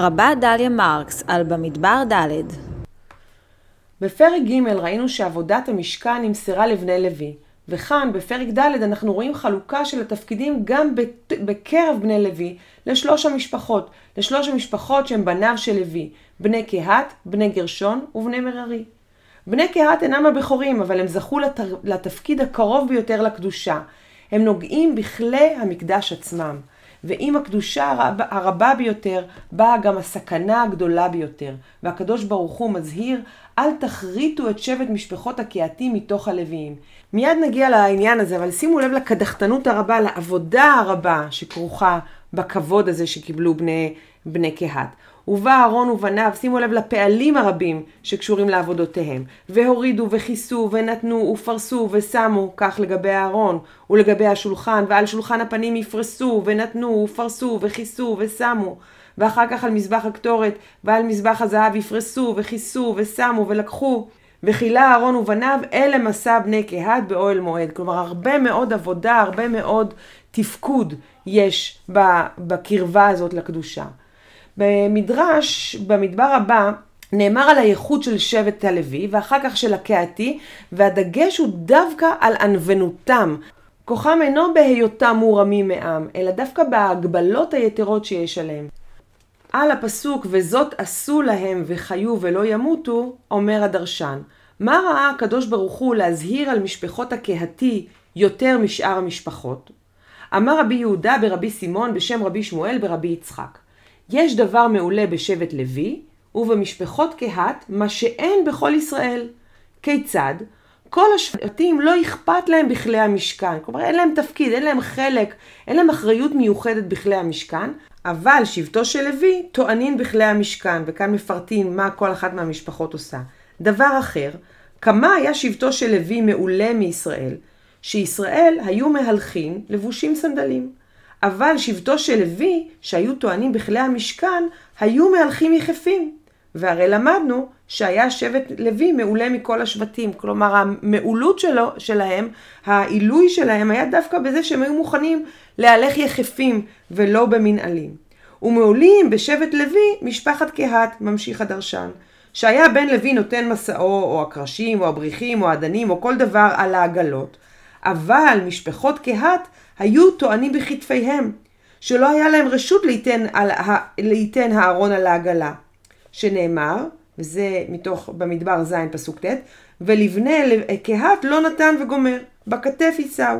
הרבה דליה מרקס על במדבר ד' בפרק ג' ראינו שעבודת המשכן נמסרה לבני לוי, וכאן בפרק ד' אנחנו רואים חלוקה של התפקידים גם בקרב בני לוי לשלוש המשפחות, לשלוש המשפחות שהם בניו של לוי, בני קהת, בני גרשון ובני מררי. בני קהת אינם הבכורים, אבל הם זכו לת... לתפקיד הקרוב ביותר לקדושה. הם נוגעים בכלי המקדש עצמם. ועם הקדושה הרבה, הרבה ביותר באה גם הסכנה הגדולה ביותר. והקדוש ברוך הוא מזהיר, אל תכריתו את שבט משפחות הקהתים מתוך הלוויים. מיד נגיע לעניין הזה, אבל שימו לב לקדחתנות הרבה, לעבודה הרבה שכרוכה בכבוד הזה שקיבלו בני, בני קהת. ובא אהרון ובניו, שימו לב לפעלים הרבים שקשורים לעבודותיהם. והורידו וכיסו ונתנו ופרסו ושמו, כך לגבי אהרון, ולגבי השולחן, ועל שולחן הפנים יפרסו ונתנו ופרסו וכיסו ושמו. ואחר כך על מזבח הקטורת ועל מזבח הזהב יפרסו וכיסו ושמו ולקחו. וכילה אהרון ובניו אלה מסע בני קהת באוהל מועד. כלומר, הרבה מאוד עבודה, הרבה מאוד תפקוד יש בקרבה הזאת לקדושה. במדרש, במדבר הבא, נאמר על הייחוד של שבט הלוי ואחר כך של הקהתי, והדגש הוא דווקא על ענוונותם. כוחם אינו בהיותם מורמים מעם, אלא דווקא בהגבלות היתרות שיש עליהם. על הפסוק וזאת עשו להם וחיו ולא ימותו, אומר הדרשן. מה ראה הקדוש ברוך הוא להזהיר על משפחות הקהתי יותר משאר המשפחות? אמר רבי יהודה ברבי סימון בשם רבי שמואל ברבי יצחק. יש דבר מעולה בשבט לוי, ובמשפחות קהת, מה שאין בכל ישראל. כיצד? כל השבטים לא אכפת להם בכלי המשכן. כלומר, אין להם תפקיד, אין להם חלק, אין להם אחריות מיוחדת בכלי המשכן, אבל שבטו של לוי טוענים בכלי המשכן, וכאן מפרטים מה כל אחת מהמשפחות עושה. דבר אחר, כמה היה שבטו של לוי מעולה מישראל, שישראל היו מהלכים לבושים סנדלים. אבל שבטו של לוי, שהיו טוענים בכלי המשכן, היו מהלכים יחפים. והרי למדנו שהיה שבט לוי מעולה מכל השבטים. כלומר, המעולות שלו, שלהם, העילוי שלהם, היה דווקא בזה שהם היו מוכנים להלך יחפים ולא במנהלים. ומעולים בשבט לוי, משפחת קהת, ממשיך הדרשן. שהיה בן לוי נותן מסעו, או הקרשים, או הבריחים, או הדנים, או כל דבר על העגלות. אבל משפחות קהת היו טוענים בכתפיהם, שלא היה להם רשות ליתן, על, ליתן הארון על העגלה. שנאמר, וזה מתוך במדבר ז' פסוק ט', ולבני קהת לא נתן וגומר, בכתף יישאו.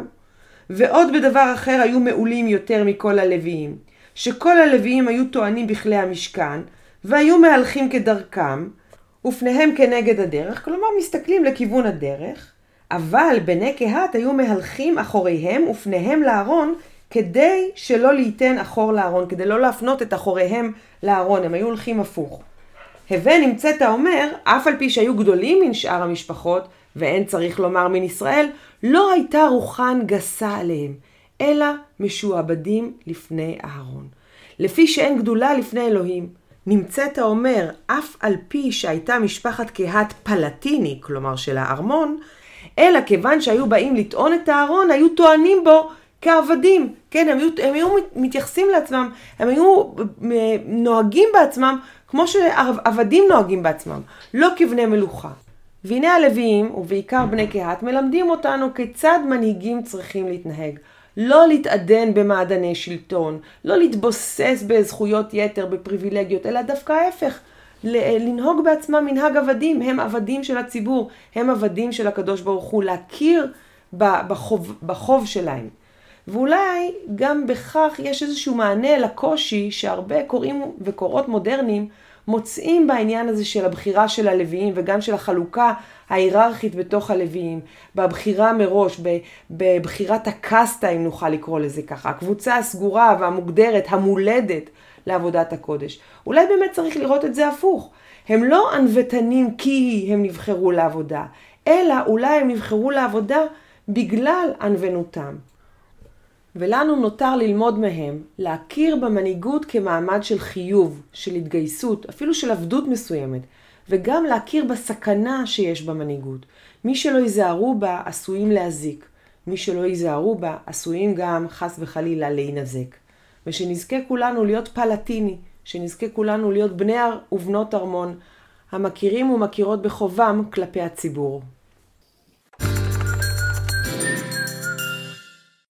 ועוד בדבר אחר היו מעולים יותר מכל הלוויים, שכל הלוויים היו טוענים בכלי המשכן, והיו מהלכים כדרכם, ופניהם כנגד הדרך, כלומר מסתכלים לכיוון הדרך, אבל בני קהת היו מהלכים אחוריהם ופניהם לארון כדי שלא ליתן אחור לארון, כדי לא להפנות את אחוריהם לארון, הם היו הולכים הפוך. הווה נמצאת אומר, אף על פי שהיו גדולים מן שאר המשפחות, ואין צריך לומר מן ישראל, לא הייתה רוחן גסה עליהם, אלא משועבדים לפני אהרון. לפי שאין גדולה לפני אלוהים. נמצאת האומר, אף על פי שהייתה משפחת קהת פלטיני, כלומר של הארמון, אלא כיוון שהיו באים לטעון את הארון, היו טוענים בו כעבדים. כן, הם היו, הם היו מתייחסים לעצמם, הם היו אה, נוהגים בעצמם כמו שעבדים נוהגים בעצמם, לא כבני מלוכה. והנה הלוויים, ובעיקר בני קהת, מלמדים אותנו כיצד מנהיגים צריכים להתנהג. לא להתעדן במעדני שלטון, לא להתבוסס בזכויות יתר, בפריבילגיות, אלא דווקא ההפך. לנהוג בעצמם מנהג עבדים, הם עבדים של הציבור, הם עבדים של הקדוש ברוך הוא, להכיר בחוב, בחוב שלהם. ואולי גם בכך יש איזשהו מענה לקושי שהרבה קוראים וקוראות מודרניים מוצאים בעניין הזה של הבחירה של הלוויים וגם של החלוקה ההיררכית בתוך הלוויים, בבחירה מראש, בבחירת הקסטה אם נוכל לקרוא לזה ככה, הקבוצה הסגורה והמוגדרת, המולדת לעבודת הקודש. אולי באמת צריך לראות את זה הפוך. הם לא ענוותנים כי הם נבחרו לעבודה, אלא אולי הם נבחרו לעבודה בגלל ענוונותם. ולנו נותר ללמוד מהם, להכיר במנהיגות כמעמד של חיוב, של התגייסות, אפילו של עבדות מסוימת, וגם להכיר בסכנה שיש במנהיגות. מי שלא ייזהרו בה עשויים להזיק, מי שלא ייזהרו בה עשויים גם חס וחלילה להינזק. ושנזכה כולנו להיות פלטיני, שנזכה כולנו להיות בני ובנות ארמון, המכירים ומכירות בחובם כלפי הציבור.